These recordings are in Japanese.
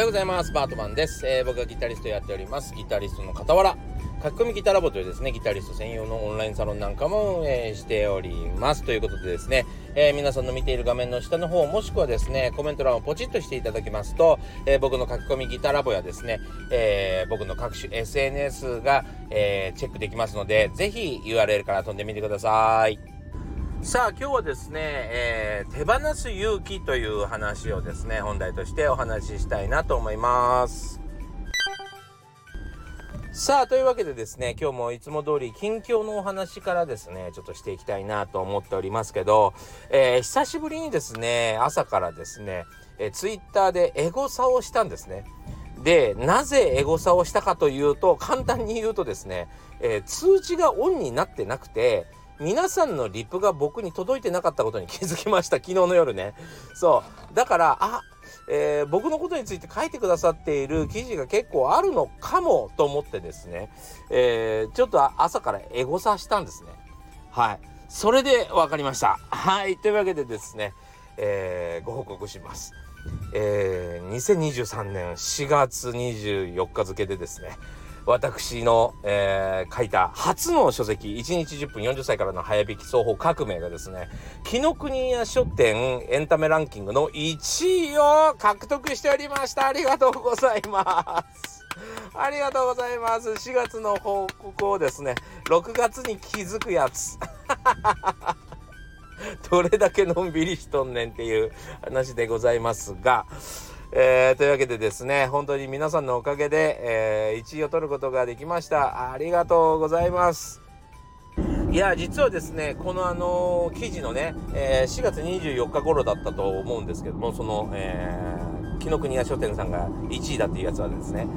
ようございます。バートマンです、えー、僕はギタリストやっております。ギタリストの傍ら書き込みギタラボというですねギタリスト専用のオンラインサロンなんかも運営しております。ということでですね、えー、皆さんの見ている画面の下の方もしくはですねコメント欄をポチッとしていただきますと、えー、僕の書き込みギタラボやですね、え僕の各種 SNS が、えチェックできますのでぜひ URL から飛んでみてください。さあ今日はですね、えー、手放す勇気という話をですね本題としてお話ししたいなと思います。さあというわけでですね今日もいつも通り近況のお話からですねちょっとしていきたいなと思っておりますけど、えー、久しぶりにですね朝からですね、えー、ツイッターでエゴサをしたんですね。でなぜエゴサをしたかというと簡単に言うとですね、えー、通知がオンになってなくて皆さんのリプが僕に届いてなかったことに気づきました。昨日の夜ね。そう。だからあえー、僕のことについて書いてくださっている記事が結構あるのかもと思ってですね、えー、ちょっと朝からエゴサしたんですね。はい。それで分かりました。はい。というわけでですね、えー、ご報告します。えー、2023年4月24日付でですね。私の、えー、書いた初の書籍、1日10分40歳からの早引き双方革命がですね、紀ノ国屋書店エンタメランキングの1位を獲得しておりました。ありがとうございます。ありがとうございます。4月の報告をですね、6月に気づくやつ。どれだけのんびりしとんねんっていう話でございますが、えー、というわけでですね、本当に皆さんのおかげで、えー、1位を取ることができました。ありがとうございます。いや、実はですね、このあの記事のね、えー、4月24日頃だったと思うんですけども、その、えー紀ノ国屋書店さんが1位だっていうやつはですね、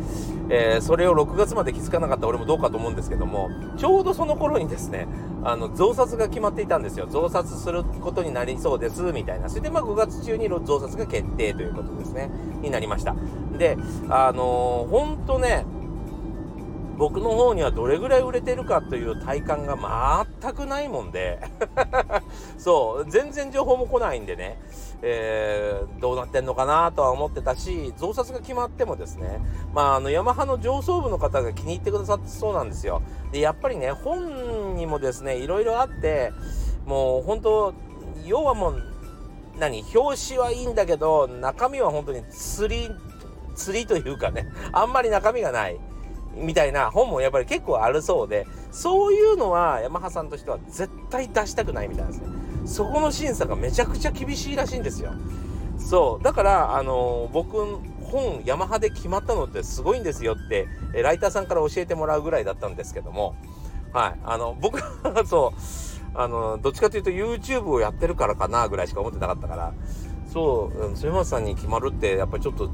えー、それを6月まで気づかなかった俺もどうかと思うんですけども、ちょうどその頃にですね、あの、増刷が決まっていたんですよ。増刷することになりそうです、みたいな。それでまあ5月中に増刷が決定ということですね、になりました。で、あのー、ほんとね、僕の方にはどれぐらい売れてるかという体感が全くないもんで。そう全然情報も来ないんでね、えー、どうなってんのかなとは思ってたし増刷が決まってもですねまああのヤマハの上層部の方が気に入ってくださってそうなんですよ。でやっぱりね本にもですねいろいろあってもう本当要はもう何表紙はいいんだけど中身は本当に釣り釣りというかねあんまり中身がない。みたいな本もやっぱり結構あるそうで、そういうのはヤマハさんとしては絶対出したくないみたいですね。そこの審査がめちゃくちゃ厳しいらしいんですよ。そう。だから、あの、僕、本ヤマハで決まったのってすごいんですよって、えライターさんから教えてもらうぐらいだったんですけども、はい。あの、僕は そう、あの、どっちかというと YouTube をやってるからかなぐらいしか思ってなかったから、そう、末松さんに決まるって、やっぱりちょっと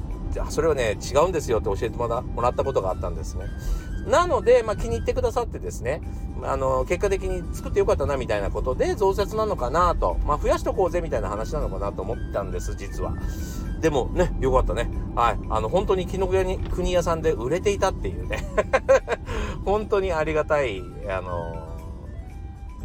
それはね違うんですよって教えてもらったことがあったんですね。なので、まあ、気に入ってくださってですねあの結果的に作ってよかったなみたいなことで増設なのかなと、まあ、増やしとこうぜみたいな話なのかなと思ったんです実は。でもねよかったね。はい。あの本当に紀ノ国屋さんで売れていたっていうね。本当にありがたいあの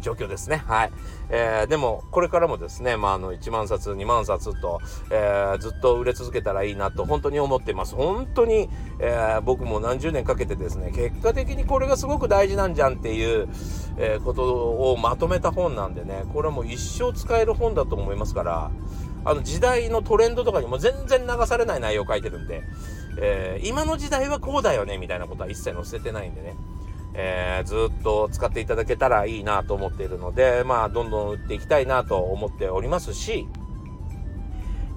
状況ですね。はい。えー、でも、これからもですね、まあ、あの、1万冊、2万冊と、えー、ずっと売れ続けたらいいなと、本当に思っています。本当に、えー、僕も何十年かけてですね、結果的にこれがすごく大事なんじゃんっていう、えことをまとめた本なんでね、これはもう一生使える本だと思いますから、あの、時代のトレンドとかにも全然流されない内容を書いてるんで、え今の時代はこうだよね、みたいなことは一切載せてないんでね。えー、ずっと使っていただけたらいいなと思っているので、まあ、どんどん売っていきたいなと思っておりますし、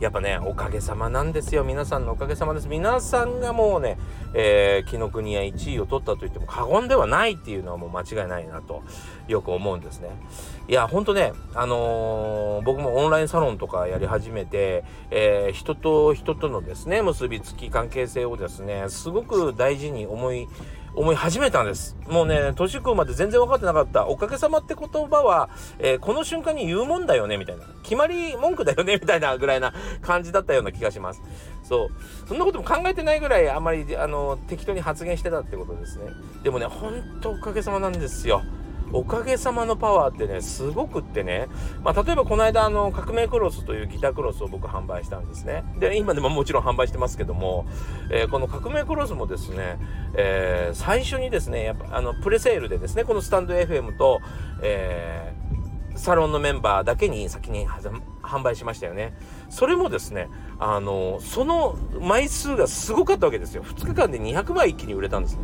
やっぱね、おかげさまなんですよ。皆さんのおかげさまです。皆さんがもうね、えー、紀ノ国屋1位を取ったと言っても過言ではないっていうのはもう間違いないなと、よく思うんですね。いや、ほんとね、あのー、僕もオンラインサロンとかやり始めて、えー、人と人とのですね、結びつき関係性をですね、すごく大事に思い、思い始めたんです。もうね、年食うまで全然分かってなかった。おかげさまって言葉は、えー、この瞬間に言うもんだよね、みたいな。決まり文句だよね、みたいなぐらいな感じだったような気がします。そう。そんなことも考えてないぐらい、あんまり、あの、適当に発言してたってことですね。でもね、ほんとおかげさまなんですよ。おかげさまのパワーってねすごくってね、まあ、例えばこの間あの革命クロスというギタークロスを僕販売したんですね。で今でももちろん販売してますけども、えー、この革命クロスもですね、えー、最初にですねやっぱあのプレセールでですねこのスタンド FM と、えー、サロンのメンバーだけに先に販売しましたよね。それもですねあのその枚数がすごかったわけですよ。2日間で200枚一気に売れたんですね。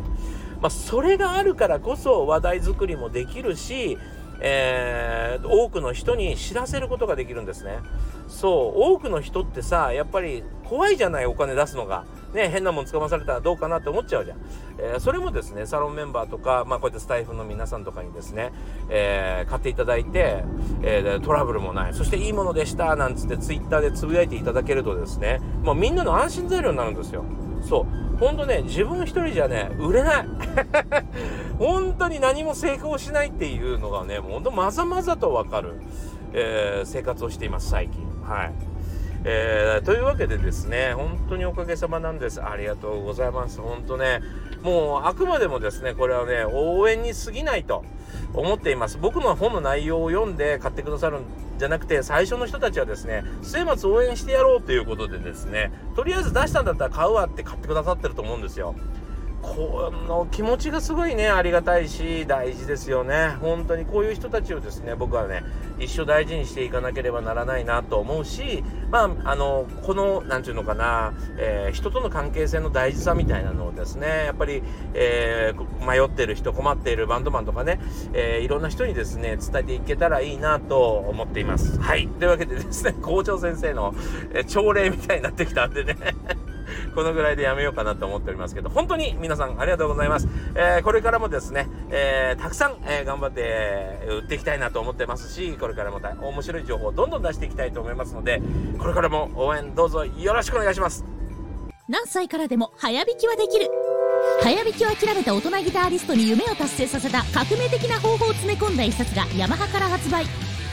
まあ、それがあるからこそ話題作りもできるし、えー、多くの人に知らせることができるんですね。そう多くの人ってさやっぱり怖いじゃないお金出すのが。ね、変なもんつかまされたらどうかなって思っちゃうじゃん。えー、それもですね、サロンメンバーとか、まあこうやってスタイフの皆さんとかにですね、えー、買っていただいて、え、トラブルもない。そしていいものでした、なんつってツイッターでつぶやいていただけるとですね、もうみんなの安心材料になるんですよ。そう。ほんとね、自分一人じゃね、売れない。本当に何も成功しないっていうのがねもう、ほんとまざまざとわかる、えー、生活をしています、最近。はい。えー、というわけでですね、本当におかげさまなんです。ありがとうございます。本当ね、もうあくまでもですね、これはね、応援に過ぎないと思っています。僕の本の内容を読んで買ってくださるんじゃなくて、最初の人たちはですね、末松応援してやろうということでですね、とりあえず出したんだったら買うわって買ってくださってると思うんですよ。この気持ちがすごいねありがたいし大事ですよね。本当にこういう人たちをですね僕はね一生大事にしていかなければならないなと思うしまああのこの何て言うのかな、えー、人との関係性の大事さみたいなのをですねやっぱり、えー、迷ってる人困っているバンドマンとかね、えー、いろんな人にですね伝えていけたらいいなと思っています。はい。というわけでですね校長先生の、え朝礼みたいになってきたんでね。このぐらいでやめようかなと思っておりますけど、本当に皆さんありがとうございます。えー、これからもですね、えー、たくさん、えー、頑張って売っていきたいなと思ってますし、これからも面白い情報をどんどん出していきたいと思いますので、これからも応援どうぞよろしくお願いします。何歳からでも早弾きはできる。早弾きを諦めた大人ギターリストに夢を達成させた革命的な方法を詰め込んだ一冊がヤマハから発売。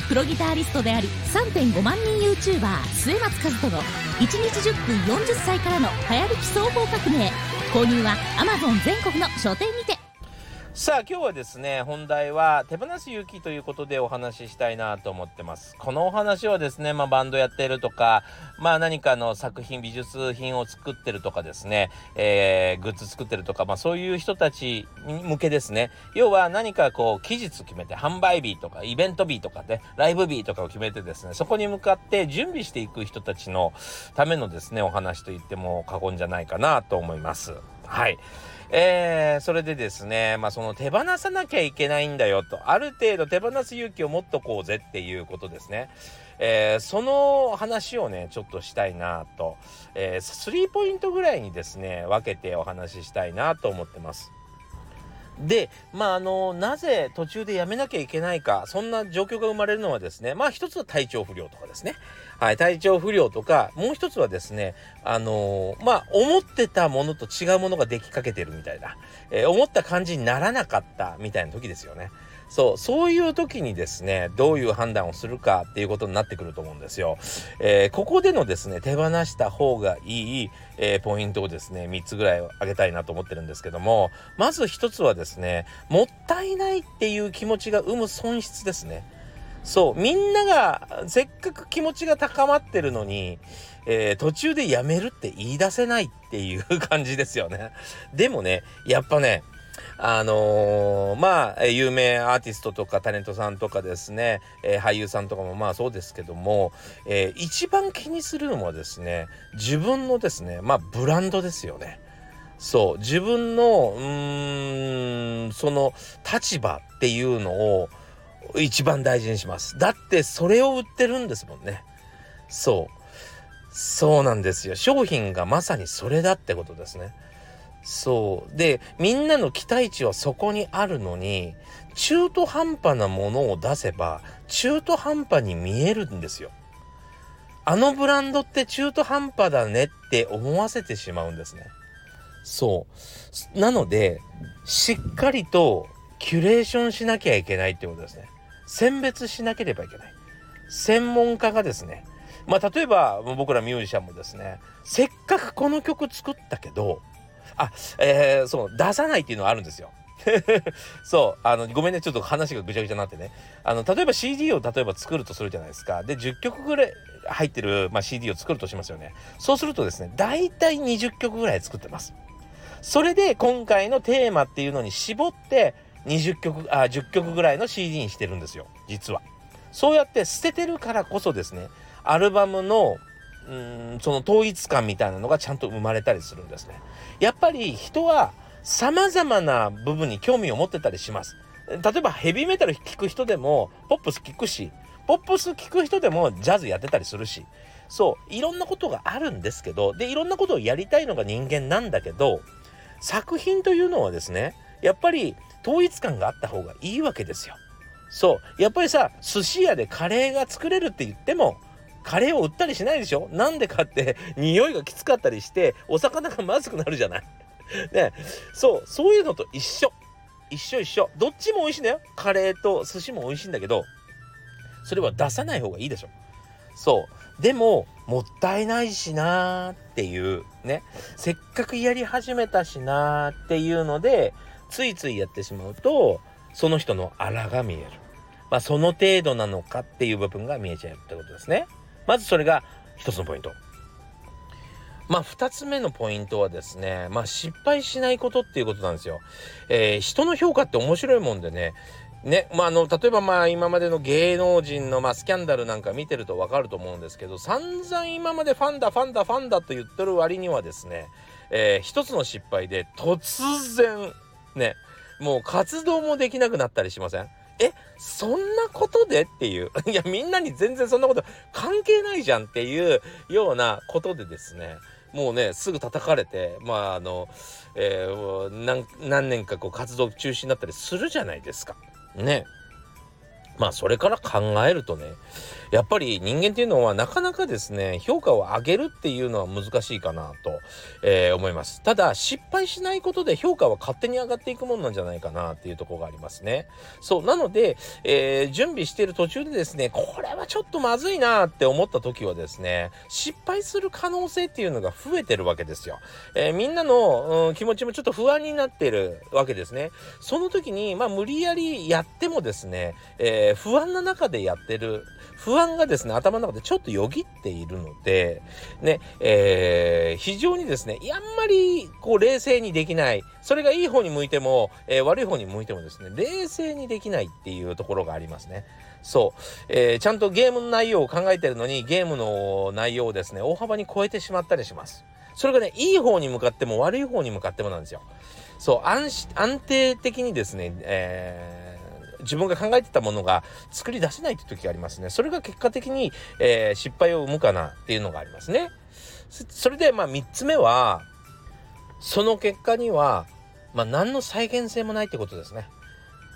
プロギタリストであり3.5万人 YouTuber 末松和人の1日10分40歳からの流行りき総合革命購入は Amazon 全国の書店にて。さあ今日はですね本題は手放す勇気ということでお話ししたいなと思ってます。このお話はですねまあバンドやってるとかまあ何かの作品美術品を作ってるとかですね、えー、グッズ作ってるとかまあそういう人たち向けですね。要は何かこう期日決めて販売日とかイベント日とかでライブ日とかを決めてですねそこに向かって準備していく人たちのためのですねお話と言っても過言じゃないかなと思います。はい。えー、それでですね、まあ、その手放さなきゃいけないんだよと、ある程度手放す勇気を持っとこうぜっていうことですね。えー、その話をね、ちょっとしたいなと、えー、3ポイントぐらいにですね、分けてお話ししたいなと思ってます。で、まあ、あの、なぜ途中でやめなきゃいけないか、そんな状況が生まれるのはですね、まあ、一つは体調不良とかですね。はい、体調不良とか、もう一つはですね、あのー、まあ、思ってたものと違うものができかけてるみたいな、えー、思った感じにならなかったみたいな時ですよね。そう、そういう時にですね、どういう判断をするかっていうことになってくると思うんですよ。えー、ここでのですね、手放した方がいい、えー、ポイントをですね、3つぐらい挙げたいなと思ってるんですけども、まず1つはですね、もったいないっていう気持ちが生む損失ですね。そう、みんながせっかく気持ちが高まってるのに、えー、途中でやめるって言い出せないっていう感じですよね。でもね、やっぱね、あのー、まあ、有名アーティストとかタレントさんとかですね、えー、俳優さんとかもまあそうですけども、えー、一番気にするのはですね、自分のですね、まあブランドですよね。そう、自分の、うーん、その立場っていうのを一番大事にします。だってそれを売ってるんですもんね。そう。そうなんですよ。商品がまさにそれだってことですね。そう。で、みんなの期待値はそこにあるのに、中途半端なものを出せば、中途半端に見えるんですよ。あのブランドって中途半端だねって思わせてしまうんですね。そう。なので、しっかりとキュレーションしなきゃいけないってことですね。選別しなければいけない。専門家がですね、まあ例えば僕らミュージシャンもですね、せっかくこの曲作ったけど、あ、えー、そう、出さないっていうのはあるんですよ。そうあのごめんねちょっと話がぐちゃぐちゃになってねあの例えば CD を例えば作るとするじゃないですかで10曲ぐらい入ってる、まあ、CD を作るとしますよねそうするとですね大体20曲ぐらい作ってますそれで今回のテーマっていうのに絞って20曲あ10曲ぐらいの CD にしてるんですよ。実は。そうやって捨ててるからこそですねアルバムのうんその統一感みたいなのがちゃんと生まれたりするんですね。やっぱり人は様々な部分に興味を持ってたりします。例えばヘビーメタル聴く人でもポップス聴くしポップス聴く人でもジャズやってたりするし。そういろんなことがあるんですけどでいろんなことをやりたいのが人間なんだけど作品というのはですねやっぱり統一感があった方がいいわけですよ。そう。やっぱりさ寿司屋でカレーが作れるって言ってもカレーを売ったりしないでしょ？なんでかって 匂いがきつかったりしてお魚がまずくなるじゃない？ね。そう。そういうのと一緒。一緒一緒。どっちも美味しいんだよ。カレーと寿司も美味しいんだけどそれは出さない方がいいでしょ。そう。でももったいないしなーっていうね。せっかくやり始めたしなーっていうのでついついやってしまうとその人のあらが見える。まあその程度なのかっていう部分が見えちゃうってことですね。まずそれが一つのポイント。まあ2つ目のポイントはですねまあ失敗しないことっていうことなんですよ、えー、人の評価って面白いもんでねねまあ、あの例えばまあ今までの芸能人のまあスキャンダルなんか見てると分かると思うんですけど散々今までファンだファンだファンだと言ってる割にはですね、えー、一つの失敗で突然ね。もう活動もできなくなったりしません？えそんなことで？っていう。いやみんなに全然そんなこと関係ないじゃんっていうようなことでですね。もうねすぐ叩かれてまああの、えー、何年かこう活動中止になったりするじゃないですか。ね。まあそれから考えるとねやっぱり人間っていうのはなかなかですね評価を上げるっていうのは難しいかなと、えー、思います。ただ失敗しないことで評価は勝手に上がっていくもんなんじゃないかなっていうとこがありますね。そうなので、えー、準備してる途中でですねこれはちょっとまずいなって思った時はですね失敗する可能性っていうのが増えてるわけですよ、えー、みんなの、うん、気持ちもちょっと不安になってるわけですね。その時にまあ無理やりやってもですね、え不安な中でやってる不安がですね、頭の中でちょっとよぎっているので、ね、えー、非常にですね、あんまりこう冷静にできない、それがいい方に向いても、えー、悪い方に向いてもですね、冷静にできないっていうところがありますね。そう、えー、ちゃんとゲームの内容を考えてるのに、ゲームの内容をですね、大幅に超えてしまったりします。それがね、いい方に向かっても悪い方に向かってもなんですよ。そう、安安定的にですね、えー自分が考えてたものが作り出せないって時がありますね。それが結果的に、えー、失敗を生むかなっていうのがありますね。それでまあ3つ目はその結果にはまあ何の再現性もないってことですね。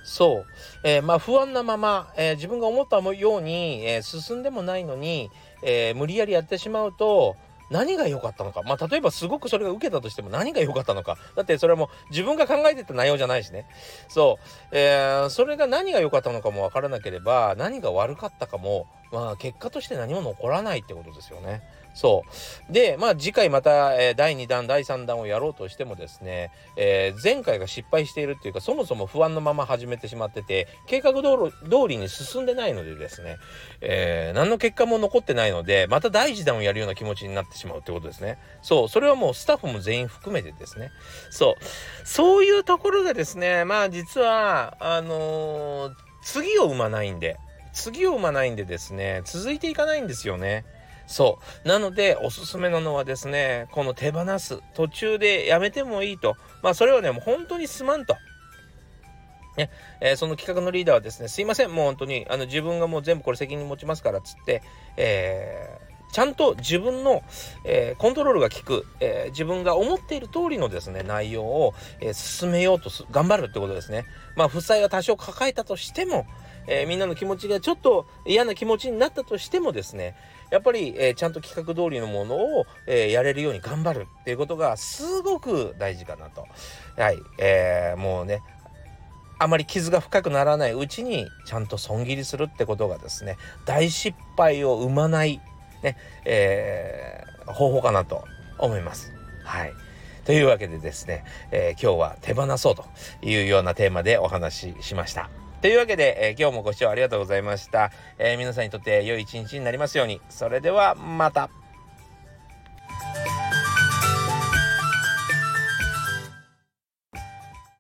そう、えー、まあ不安なまま、えー、自分が思ったように、えー、進んでもないのに、え無理やりやってしまうと何が良かったのか。まあ例えばすごくそれが受けたとしても何が良かったのか。だってそれはもう自分が考えてた内容じゃないしね。そう、えー、それが何が良かったのかもわからなければ何が悪かったかもまあ結果として何も残らないってことですよね。そう。で、まあ次回また、えー、第2弾、第3弾をやろうとしてもですね、えー、前回が失敗しているっていうか、そもそも不安のまま始めてしまってて、計画通りに進んでないのでですね、えー、何の結果も残ってないので、また第1弾をやるような気持ちになってしまうってことですね。そう。それはもうスタッフも全員含めてですね。そう。そういうところがですね、まあ実は、あの次を生まないんで、次を生まないんでですね、続いていかないんですよね。そう。なので、おすすめなのはですね、この手放す。途中でやめてもいいと。まあ、それはね、もう本当にすまんと。ね、えー、その企画のリーダーはですね、すいません、もう本当に、あの、自分がもう全部これ責任持ちますからっ、つって、えー、ちゃんと自分の、えー、コントロールが効く、えー、自分が思っている通りのですね、内容を、えー、進めようとす頑張るってことですね。まあ、負債が多少抱えたとしても、えー、みんなの気持ちがちょっと嫌な気持ちになったとしてもですねやっぱり、えー、ちゃんと企画通りのものを、えー、やれるように頑張るっていうことがすごく大事かなと。はい、えー、もうねあまり傷が深くならないうちにちゃんと損切りするってことがですね大失敗を生まない、ねえー、方法かなと思います。はいというわけでですね、えー、今日は手放そうというようなテーマでお話ししました。というわけで、えー、今日もご視聴ありがとうございました。えー、皆さんにとって良い一日になりますように。それではまた。